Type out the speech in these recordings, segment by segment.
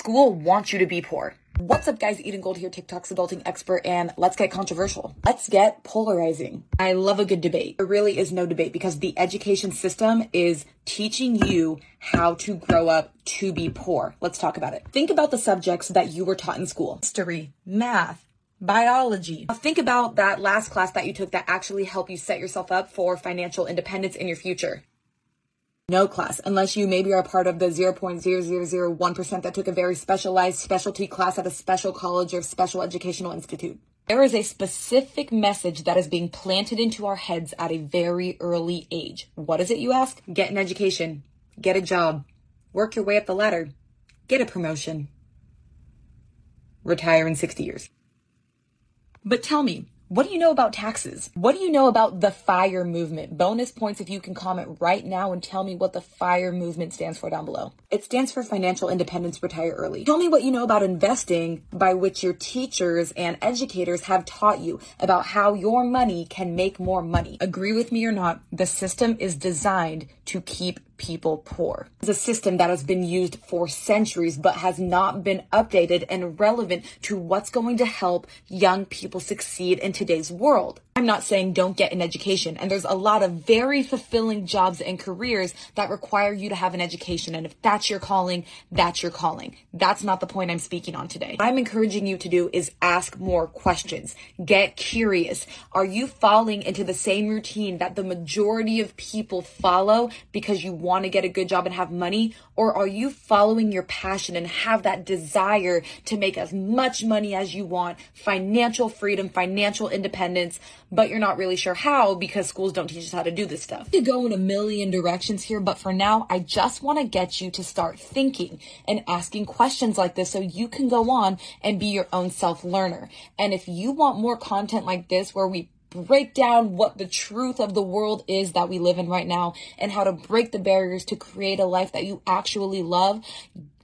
School wants you to be poor. What's up, guys? Eden Gold here, TikTok's adulting expert, and let's get controversial. Let's get polarizing. I love a good debate. There really is no debate because the education system is teaching you how to grow up to be poor. Let's talk about it. Think about the subjects that you were taught in school history, math, biology. Think about that last class that you took that actually helped you set yourself up for financial independence in your future no class unless you maybe are part of the 0.0001% that took a very specialized specialty class at a special college or special educational institute. There is a specific message that is being planted into our heads at a very early age. What is it, you ask? Get an education, get a job, work your way up the ladder, get a promotion, retire in 60 years. But tell me, what do you know about taxes? What do you know about the FIRE movement? Bonus points if you can comment right now and tell me what the FIRE movement stands for down below. It stands for Financial Independence Retire Early. Tell me what you know about investing by which your teachers and educators have taught you about how your money can make more money. Agree with me or not, the system is designed to keep people poor. It's a system that has been used for centuries but has not been updated and relevant to what's going to help young people succeed in today's world. I'm not saying don't get an education, and there's a lot of very fulfilling jobs and careers that require you to have an education. And if that's your calling, that's your calling. That's not the point I'm speaking on today. What I'm encouraging you to do is ask more questions. Get curious. Are you falling into the same routine that the majority of people follow because you want to get a good job and have money? Or are you following your passion and have that desire to make as much money as you want, financial freedom, financial independence, but you're not really sure how because schools don't teach us how to do this stuff? To go in a million directions here, but for now, I just want to get you to start thinking and asking questions like this so you can go on and be your own self learner. And if you want more content like this where we break down what the truth of the world is that we live in right now and how to break the barriers to create a life that you actually love,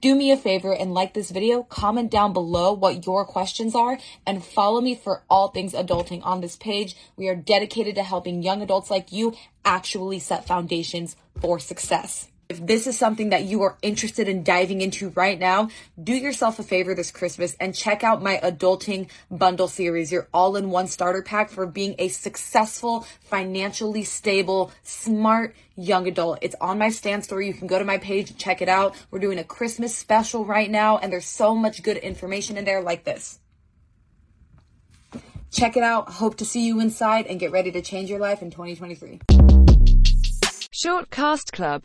do me a favor and like this video, comment down below what your questions are, and follow me for all things adulting on this page. We are dedicated to helping young adults like you actually set foundations for success. If this is something that you are interested in diving into right now, do yourself a favor this Christmas and check out my adulting bundle series, your all in one starter pack for being a successful, financially stable, smart young adult. It's on my Stan Store. You can go to my page and check it out. We're doing a Christmas special right now, and there's so much good information in there like this. Check it out. Hope to see you inside and get ready to change your life in 2023. Short Cast Club